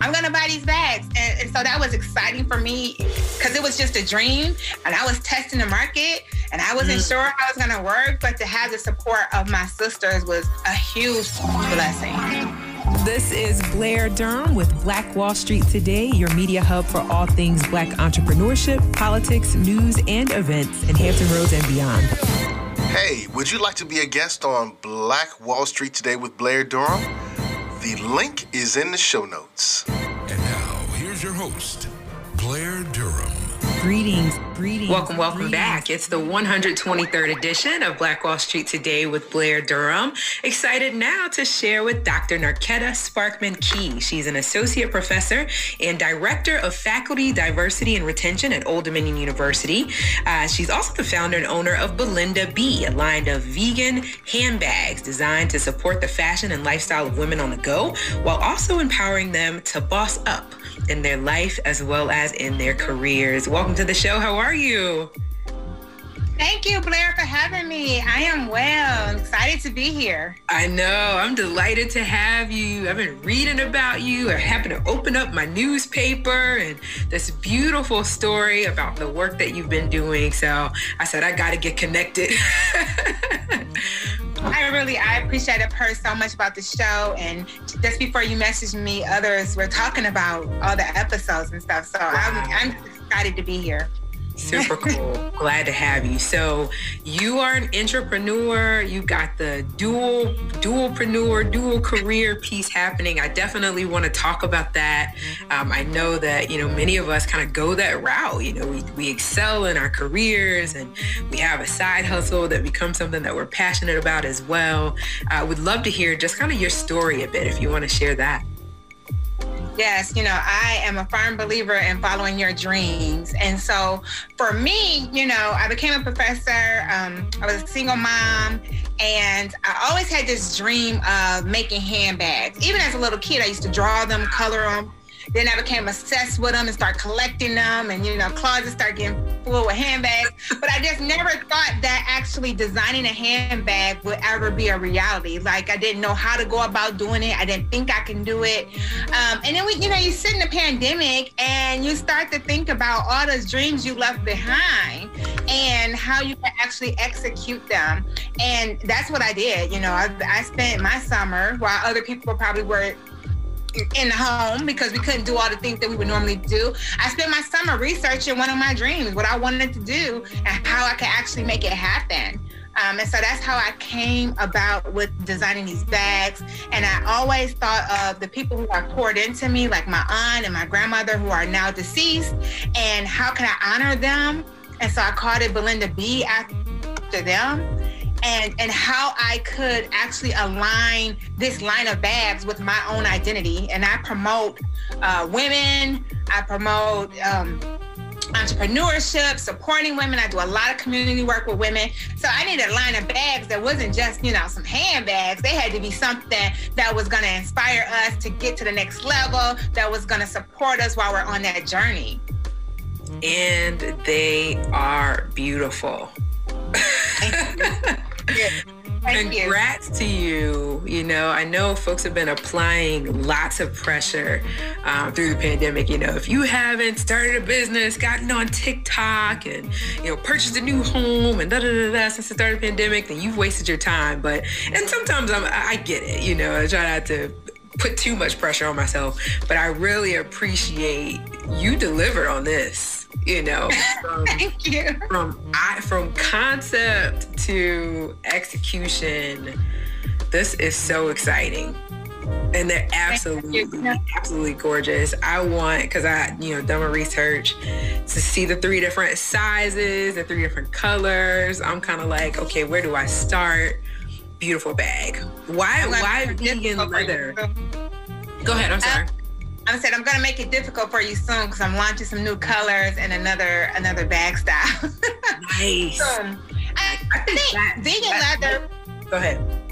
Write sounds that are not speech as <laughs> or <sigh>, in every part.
I'm gonna buy these bags. And, and so that was exciting for me because it was just a dream and I was testing the market and I wasn't mm. sure how it was gonna work, but to have the support of my sisters was a huge blessing. This is Blair Durham with Black Wall Street Today, your media hub for all things Black entrepreneurship, politics, news, and events in Hampton Roads and beyond. Hey, would you like to be a guest on Black Wall Street Today with Blair Durham? The link is in the show notes. And now, here's your host, Blair Durham. Greetings, greetings. Welcome, welcome greetings. back. It's the 123rd edition of Black Wall Street Today with Blair Durham. Excited now to share with Dr. Narketta Sparkman Key. She's an associate professor and director of faculty diversity and retention at Old Dominion University. Uh, she's also the founder and owner of Belinda B, a line of vegan handbags designed to support the fashion and lifestyle of women on the go, while also empowering them to boss up in their life as well as in their careers. Welcome to the show. How are you? Thank you, Blair, for having me. I am well. I'm excited to be here. I know. I'm delighted to have you. I've been reading about you. I happened to open up my newspaper and this beautiful story about the work that you've been doing. So I said, I got to get connected. <laughs> I really, I appreciate it, heard so much about the show. And just before you messaged me, others were talking about all the episodes and stuff. So wow. I'm, I'm excited to be here. Super <laughs> cool. Glad to have you. So you are an entrepreneur. You got the dual dualpreneur, dual career piece happening. I definitely want to talk about that. Um, I know that you know many of us kind of go that route. You know, we, we excel in our careers and we have a side hustle that becomes something that we're passionate about as well. I uh, would love to hear just kind of your story a bit if you want to share that. Yes, you know, I am a firm believer in following your dreams. And so for me, you know, I became a professor. Um, I was a single mom, and I always had this dream of making handbags. Even as a little kid, I used to draw them, color them, then I became obsessed with them and start collecting them, and you know, closets start getting full with handbags. But I just never thought that actually designing a handbag would ever be a reality. Like I didn't know how to go about doing it. I didn't think I can do it. Um, and then we, you know, you sit in the pandemic and you start to think about all those dreams you left behind and how you can actually execute them. And that's what I did. You know, I, I spent my summer while other people probably were in the home because we couldn't do all the things that we would normally do. I spent my summer researching one of my dreams, what I wanted to do, and how I could actually make it happen. Um, and so that's how I came about with designing these bags. And I always thought of the people who are poured into me, like my aunt and my grandmother who are now deceased, and how can I honor them? And so I called it Belinda B after them and and how I could actually align this line of bags with my own identity. And I promote uh, women. I promote. Um, entrepreneurship, supporting women. I do a lot of community work with women. So I needed a line of bags that wasn't just, you know, some handbags. They had to be something that was going to inspire us to get to the next level, that was going to support us while we're on that journey. And they are beautiful. <laughs> Congrats to you. You know, I know folks have been applying lots of pressure um, through the pandemic. You know, if you haven't started a business, gotten on TikTok, and you know, purchased a new home, and da da da da since the start of the pandemic, then you've wasted your time. But and sometimes I'm, I get it. You know, I try not to put too much pressure on myself, but I really appreciate you delivered on this you know from, <laughs> thank you. from I, from concept to execution this is so exciting. And they're absolutely absolutely gorgeous. I want because i you know done my research to see the three different sizes the three different colors. I'm kind of like okay where do i start? Beautiful bag. Why why vegan leather? Go ahead i'm sorry I said I'm gonna make it difficult for you soon because I'm launching some new colors and another another bag style. nice. <laughs> So, I, I think, think vegan leather. Go ahead.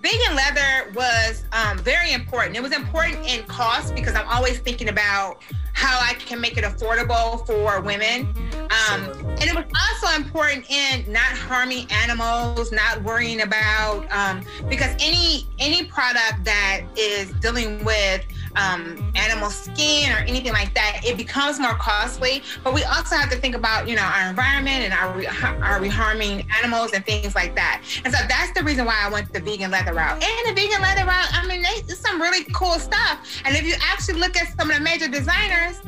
Vegan leather was um, very important. It was important in cost because I'm always thinking about how I can make it affordable for women. Um, and it was also important in not harming animals, not worrying about um, because any any product that is dealing with um, animal skin or anything like that, it becomes more costly. But we also have to think about, you know, our environment and are we, are we harming animals and things like that. And so that's the reason why I went the vegan leather route. And the vegan leather route, I mean, it's some really cool stuff. And if you actually look at some of the major designers,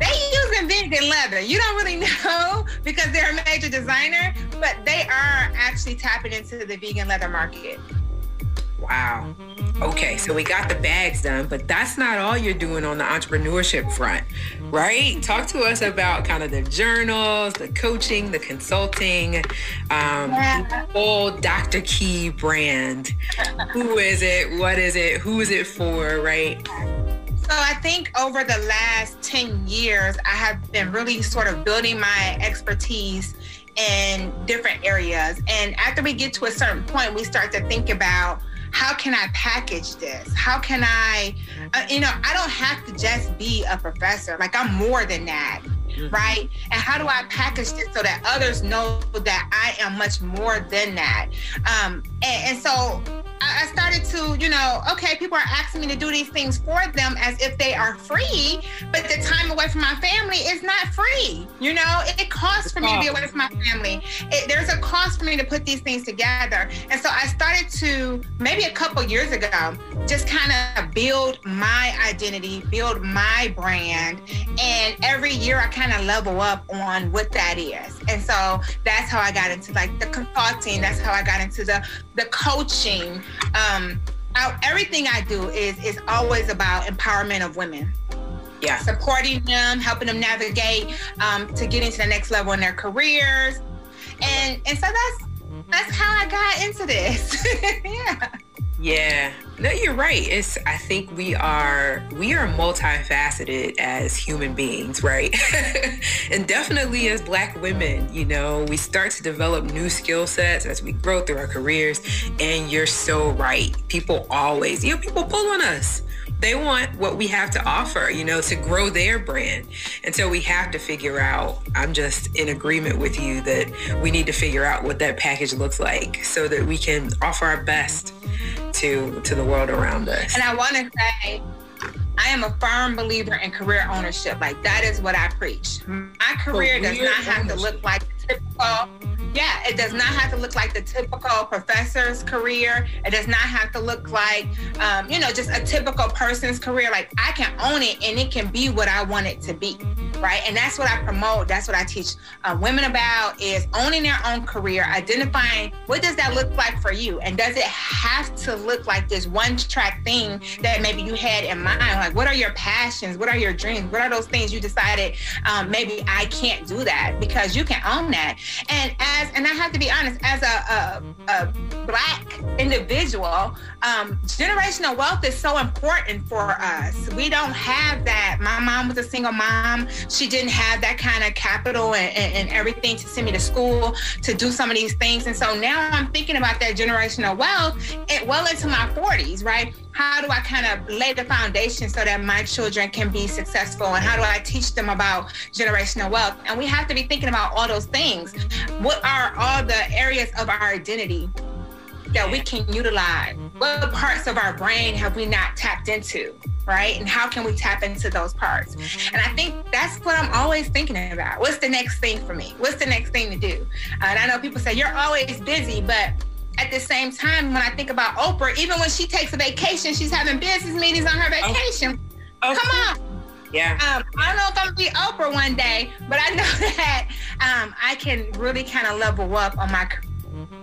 they using vegan leather. You don't really <laughs> know because they're a major designer, but they are actually tapping into the vegan leather market. Wow. Okay, so we got the bags done, but that's not all you're doing on the entrepreneurship front, right? Talk to us about kind of the journals, the coaching, the consulting, um, yeah. the whole Dr. Key brand. Who is it? What is it? Who is it for, right? So I think over the last 10 years, I have been really sort of building my expertise in different areas. And after we get to a certain point, we start to think about how can I package this? How can I, uh, you know, I don't have to just be a professor. Like I'm more than that, mm-hmm. right? And how do I package this so that others know that I am much more than that? Um, and, and so I started to, you know, okay, people are asking me to do these things for them as if they are free, but the time away from my family is not free. You know, it, it costs for me to be away from my family. It, there's a cost for me to put these things together. And so I started to, maybe a couple years ago, just kind of build my identity, build my brand. And every year I kind of level up on what that is. And so that's how I got into like the consulting, that's how I got into the, the coaching um, I, everything I do is is always about empowerment of women. Yeah, supporting them, helping them navigate um, to get into the next level in their careers, and and so that's that's how I got into this. <laughs> yeah. Yeah, no, you're right. It's I think we are we are multifaceted as human beings, right? <laughs> and definitely as black women, you know, we start to develop new skill sets as we grow through our careers. And you're so right. People always, you know, people pull on us. They want what we have to offer, you know, to grow their brand. And so we have to figure out, I'm just in agreement with you that we need to figure out what that package looks like so that we can offer our best to to the world around us. And I want to say I am a firm believer in career ownership. Like that is what I preach. My career, oh, does not have to look like typical. Yeah, it does not have to look like the typical professor's career. It does not have to look like, um, you know, just a typical person's career. Like I can own it and it can be what I want it to be right? And that's what I promote. That's what I teach uh, women about is owning their own career, identifying what does that look like for you, and does it have to look like this one track thing that maybe you had in mind? Like, what are your passions? What are your dreams? What are those things you decided um, maybe I can't do that because you can own that? And as and I have to be honest, as a, a, a black individual, um, generational wealth is so important for us. We don't have that. My mom was a single mom she didn't have that kind of capital and, and, and, everything to send me to school to do some of these things. And so now I'm thinking about that generational wealth it, well into my 40s, right? How do I kind of lay the foundation so that my children can be successful? And how do I teach them about generational wealth? And we have to be thinking about all those things. What are all the areas of our identity that we can utilize? What parts of our brain have we not tapped into? Right? And how can we tap into those parts? And I think that's what I'm always thinking about. What's the next thing for me? What's the next thing to do? Uh, and I know people say you're always busy, but at the same time, when I think about Oprah, even when she takes a vacation, she's having business meetings on her oh. vacation. Oh. Come on. Yeah. Um, I don't know if I'm gonna be Oprah one day, but I know <laughs> that um, I can really kind of level up on my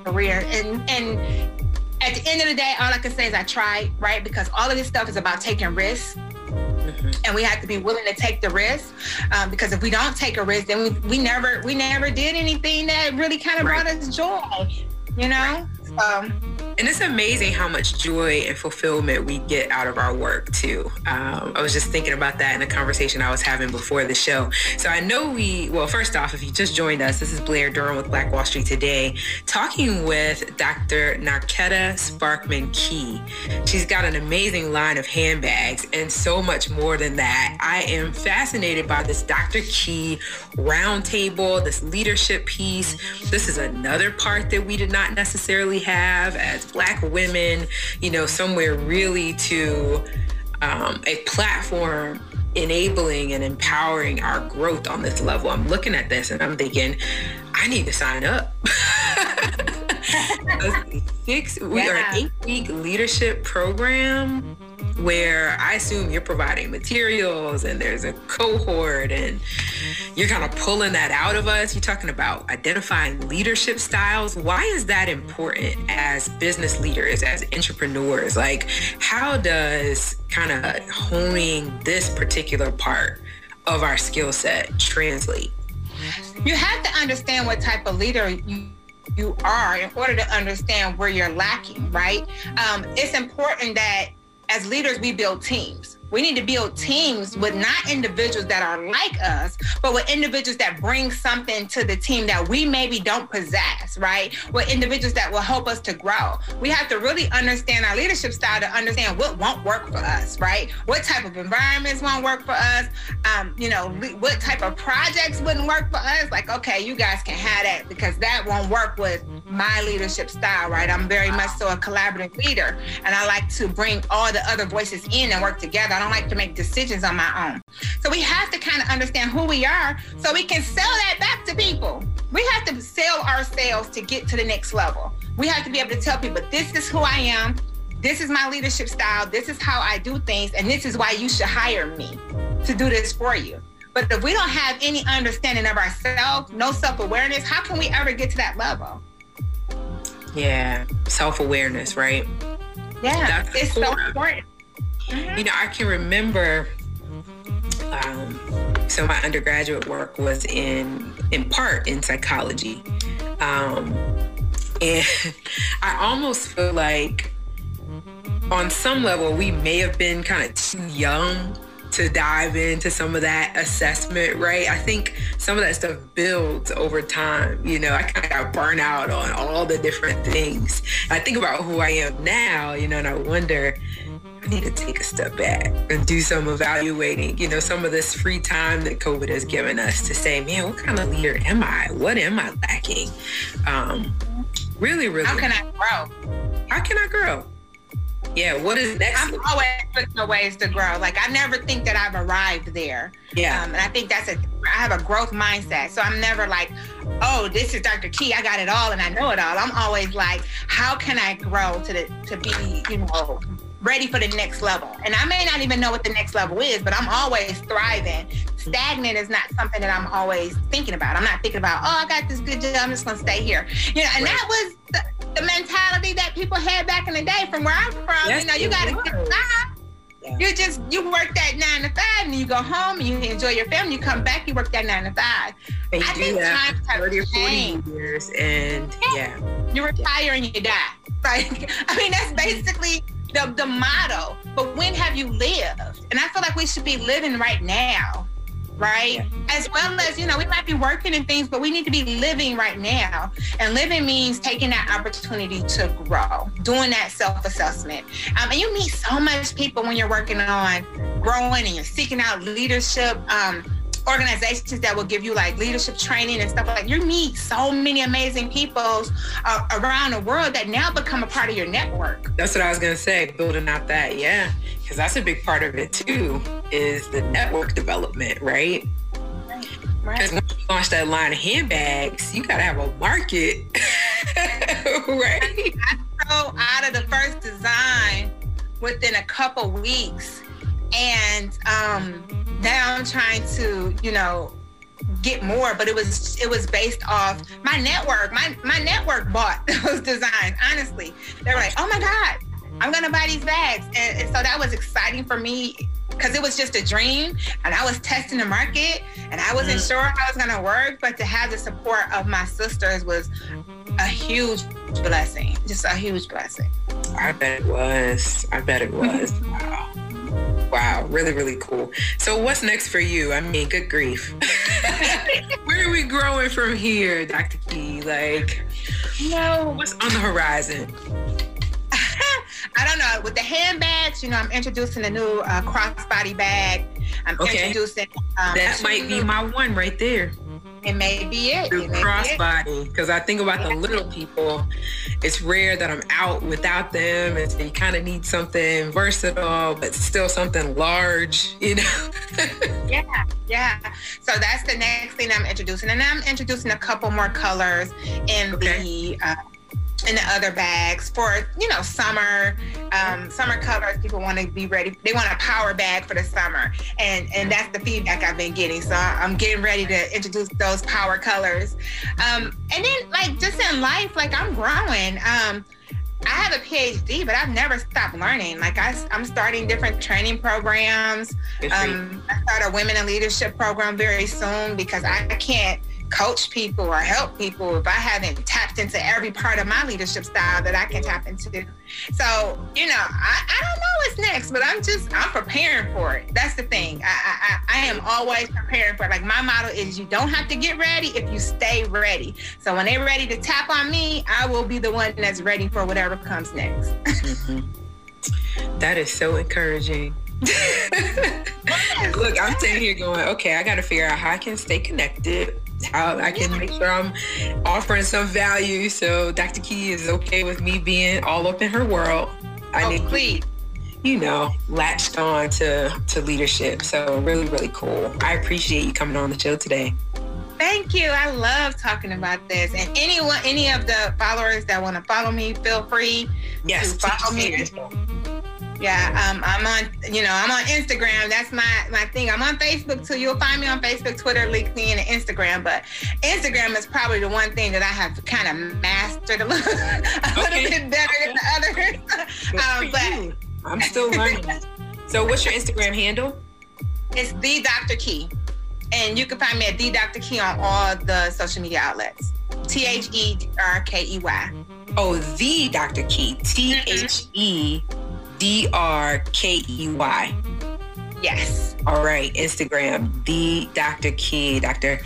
career and and at the end of the day, all I can say is I tried, right? Because all of this stuff is about taking risks. Mm-hmm. And we have to be willing to take the risk, um, because if we don't take a risk, then we, we never we never did anything that really kind of right. brought us joy, you know. So and it's amazing how much joy and fulfillment we get out of our work too. Um, I was just thinking about that in a conversation I was having before the show. So I know we, well, first off, if you just joined us, this is Blair Durham with Black Wall Street today, talking with Dr. Narketta Sparkman Key. She's got an amazing line of handbags and so much more than that. I am fascinated by this Dr. Key roundtable, this leadership piece. This is another part that we did not necessarily have as black women, you know, somewhere really to um, a platform enabling and empowering our growth on this level. I'm looking at this and I'm thinking, I need to sign up. <laughs> six, we yeah. are an eight week leadership program where I assume you're providing materials and there's a cohort and you're kind of pulling that out of us. You're talking about identifying leadership styles. Why is that important as business leaders, as entrepreneurs? Like, how does kind of honing this particular part of our skill set translate? You have to understand what type of leader you you are in order to understand where you're lacking, right? Um, it's important that as leaders, we build teams. We need to build teams with not individuals that are like us, but with individuals that bring something to the team that we maybe don't possess, right? With individuals that will help us to grow. We have to really understand our leadership style to understand what won't work for us, right? What type of environments won't work for us? Um, you know, what type of projects wouldn't work for us? Like, okay, you guys can have that because that won't work with my leadership style, right? I'm very much so a collaborative leader, and I like to bring all the other voices in and work together. I don't like to make decisions on my own. So we have to kind of understand who we are so we can sell that back to people. We have to sell ourselves to get to the next level. We have to be able to tell people, this is who I am. This is my leadership style. This is how I do things. And this is why you should hire me to do this for you. But if we don't have any understanding of ourselves, no self awareness, how can we ever get to that level? Yeah, self awareness, right? Yeah, That's it's so important. Mm-hmm. You know, I can remember. Um, so my undergraduate work was in in part in psychology, um, and <laughs> I almost feel like on some level we may have been kind of too young to dive into some of that assessment, right? I think some of that stuff builds over time. You know, I kind of got burnt out on all the different things. I think about who I am now, you know, and I wonder, need to take a step back and do some evaluating, you know, some of this free time that COVID has given us to say, man, what kind of leader am I? What am I lacking? Um, really, really. How can I grow? How can I grow? Yeah, what is next? I'm always looking for ways to grow. Like I never think that I've arrived there. Yeah. Um, and I think that's a I have a growth mindset. So I'm never like, oh, this is Dr. Key. I got it all and I know it all. I'm always like, how can I grow to the to be, you know, ready for the next level. And I may not even know what the next level is, but I'm always thriving. Stagnant is not something that I'm always thinking about. I'm not thinking about, oh, I got this good job. I'm just going to stay here. You know, and right. that was the, the, mentality that people had back in the day from where I'm from. Yes, you know, you got to get job. Yeah. You just you work that nine to five, and you go home, and you enjoy your family. You come back, you work that nine to five. And I think times have 30 or 40 years, and yeah. yeah. you retire and you die. <laughs> Like I mean, that's mm-hmm. basically the, the motto, but when have you lived? And I feel like we should be living right now, right? Yeah. As well as, you know, we might be working and things, but we need to be living right now. And living means taking that opportunity to grow, doing that self assessment. Um, and you meet so much people when you're working on growing and you're seeking out leadership. Um, organizations that will give you like leadership training and stuff like you meet so many amazing people uh, around the world that now become a part of your network. That's what i was going to say building out that yeah. Because that's a big part of it too is the network development right? Because when you launch that line of handbags, you gotta have a market, <laughs> right? I throw out of the first design within a couple weeks, and um, now I'm trying to, you know, get more, but it was it was based off my network. My my network bought <laughs> those designs. Honestly, they were like, "Oh my god, I'm gonna buy these bags," and, and so that was exciting for me because it was just a dream, and I was testing the market, and I wasn't mm-hmm. sure how it was gonna work. But to have the support of my sisters was a huge blessing, just a huge blessing. I bet it was. I bet it was. <laughs> wow. Wow, really, really cool. So, what's next for you? I mean, good grief. <laughs> Where are we growing from here, Dr. Key? Like, you know, what's on the horizon? <laughs> I don't know. With the handbags, you know, I'm introducing a new uh, crossbody bag. I'm okay. introducing. Um, that might be my one right there. It may be it. Crossbody, because I think about the little people. It's rare that I'm out without them, and so you kind of need something versatile, but still something large, you know. <laughs> yeah, yeah. So that's the next thing I'm introducing, and I'm introducing a couple more colors in okay. the. Uh, in the other bags for you know summer um, summer colors people want to be ready. They want a power bag for the summer. And and that's the feedback i've been getting. So i'm getting ready to introduce those power colors. Um, and then like just in life like i'm growing. Um, I have a PhD, but I've never stopped learning. Like I, am starting different training programs. Um, I start a women in leadership program very soon because I can't coach people or help people if I haven't tapped into every part of my leadership style that I can tap into. So, you know, I, I don't know what's next, but I'm just, I'm preparing for it. That's the thing. I, I, I am always preparing for it. Like my motto is you don't have to get ready if you stay ready. So when they're ready to tap on me, I will be the one that's ready for whatever comes next. mm-hmm. That is so encouraging. <laughs> Look, I'm sitting here going, okay, I got to figure out how I can stay connected how I can make sure I'm offering some value. So Dr. Key is okay with me being all up in her world. I oh, need please. you know, latched on to to leadership. So really, really cool. I appreciate you coming on the show today. Thank you. I love talking about this. And anyone, any of the followers that want to follow me, feel free yes, to follow me. Yeah, um, I'm on, you know, I'm on Instagram. That's my my thing. I'm on Facebook too. You'll find me on Facebook, Twitter, LinkedIn, and Instagram. But Instagram is probably the one thing that I have kind of mastered a little, <laughs> a okay. little bit better than the others. <laughs> um, but I'm still learning. so, what's your Instagram handle? It's the Dr. Key, and you can find me at the Dr. Key on all the social media outlets. T H E R K E Y. Oh, the Dr. Key. T H E. D R K E Y. Yes. All right, Instagram, the Dr. Key, Dr.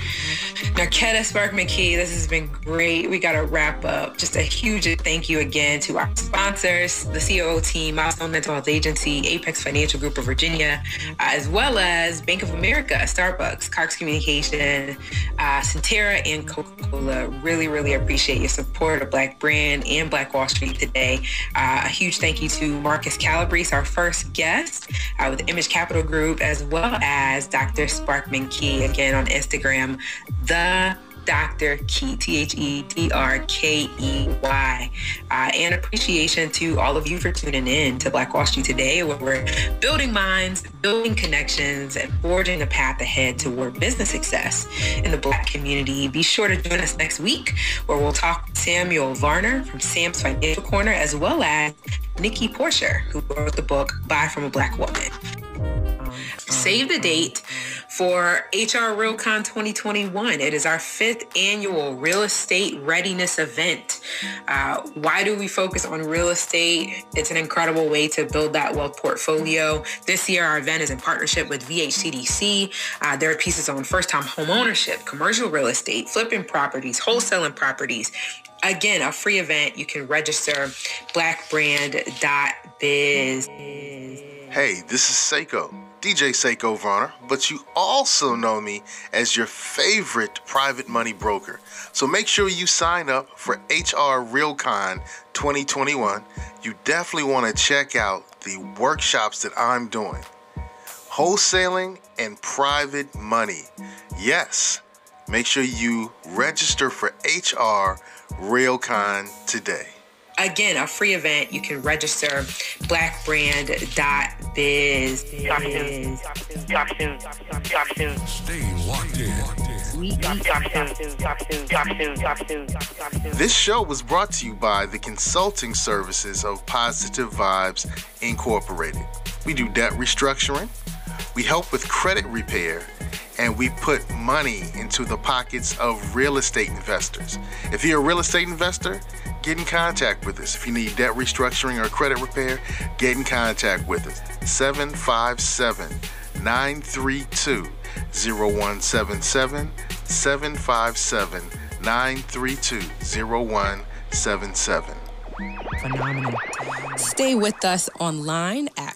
Narketta Sparkman Key. This has been great. We got to wrap up. Just a huge thank you again to our sponsors, the COO team, Milestone Mental Health Agency, Apex Financial Group of Virginia, uh, as well as Bank of America, Starbucks, Cox Communication, uh, Sentara, and Coca Cola. Really, really appreciate your support of Black Brand and Black Wall Street today. Uh, a huge thank you to Marcus Calabrese, our first guest uh, with Image Capital Group, as well as Dr. Sparkman Key, again on Instagram, the Dr. Key, T H E D R K E Y. Uh, and appreciation to all of you for tuning in to Black Wall Street today, where we're building minds, building connections, and forging a path ahead toward business success in the Black community. Be sure to join us next week, where we'll talk with Samuel Varner from Sam's Financial Corner, as well as Nikki Porcher, who wrote the book Buy from a Black Woman. Save the date for HR RealCon 2021. It is our fifth annual real estate readiness event. Uh, why do we focus on real estate? It's an incredible way to build that wealth portfolio. This year, our event is in partnership with VHCDC. Uh, there are pieces on first time home ownership, commercial real estate, flipping properties, wholesaling properties. Again, a free event. You can register blackbrand.biz. Hey, this is Seiko, DJ Seiko Varner, but you also know me as your favorite private money broker. So make sure you sign up for HR RealCon 2021. You definitely want to check out the workshops that I'm doing. Wholesaling and private money. Yes, make sure you register for HR RealCon today. Again, a free event. You can register blackbrand.biz. Talk soon. Talk soon. Talk soon. Stay locked in. This show was brought to you by the consulting services of Positive Vibes Incorporated. We do debt restructuring, we help with credit repair, and we put money into the pockets of real estate investors. If you're a real estate investor, get in contact with us. If you need debt restructuring or credit repair, get in contact with us. 757 932 0177 757 932 0177. Phenomenal. Stay with us online at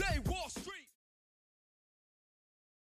Say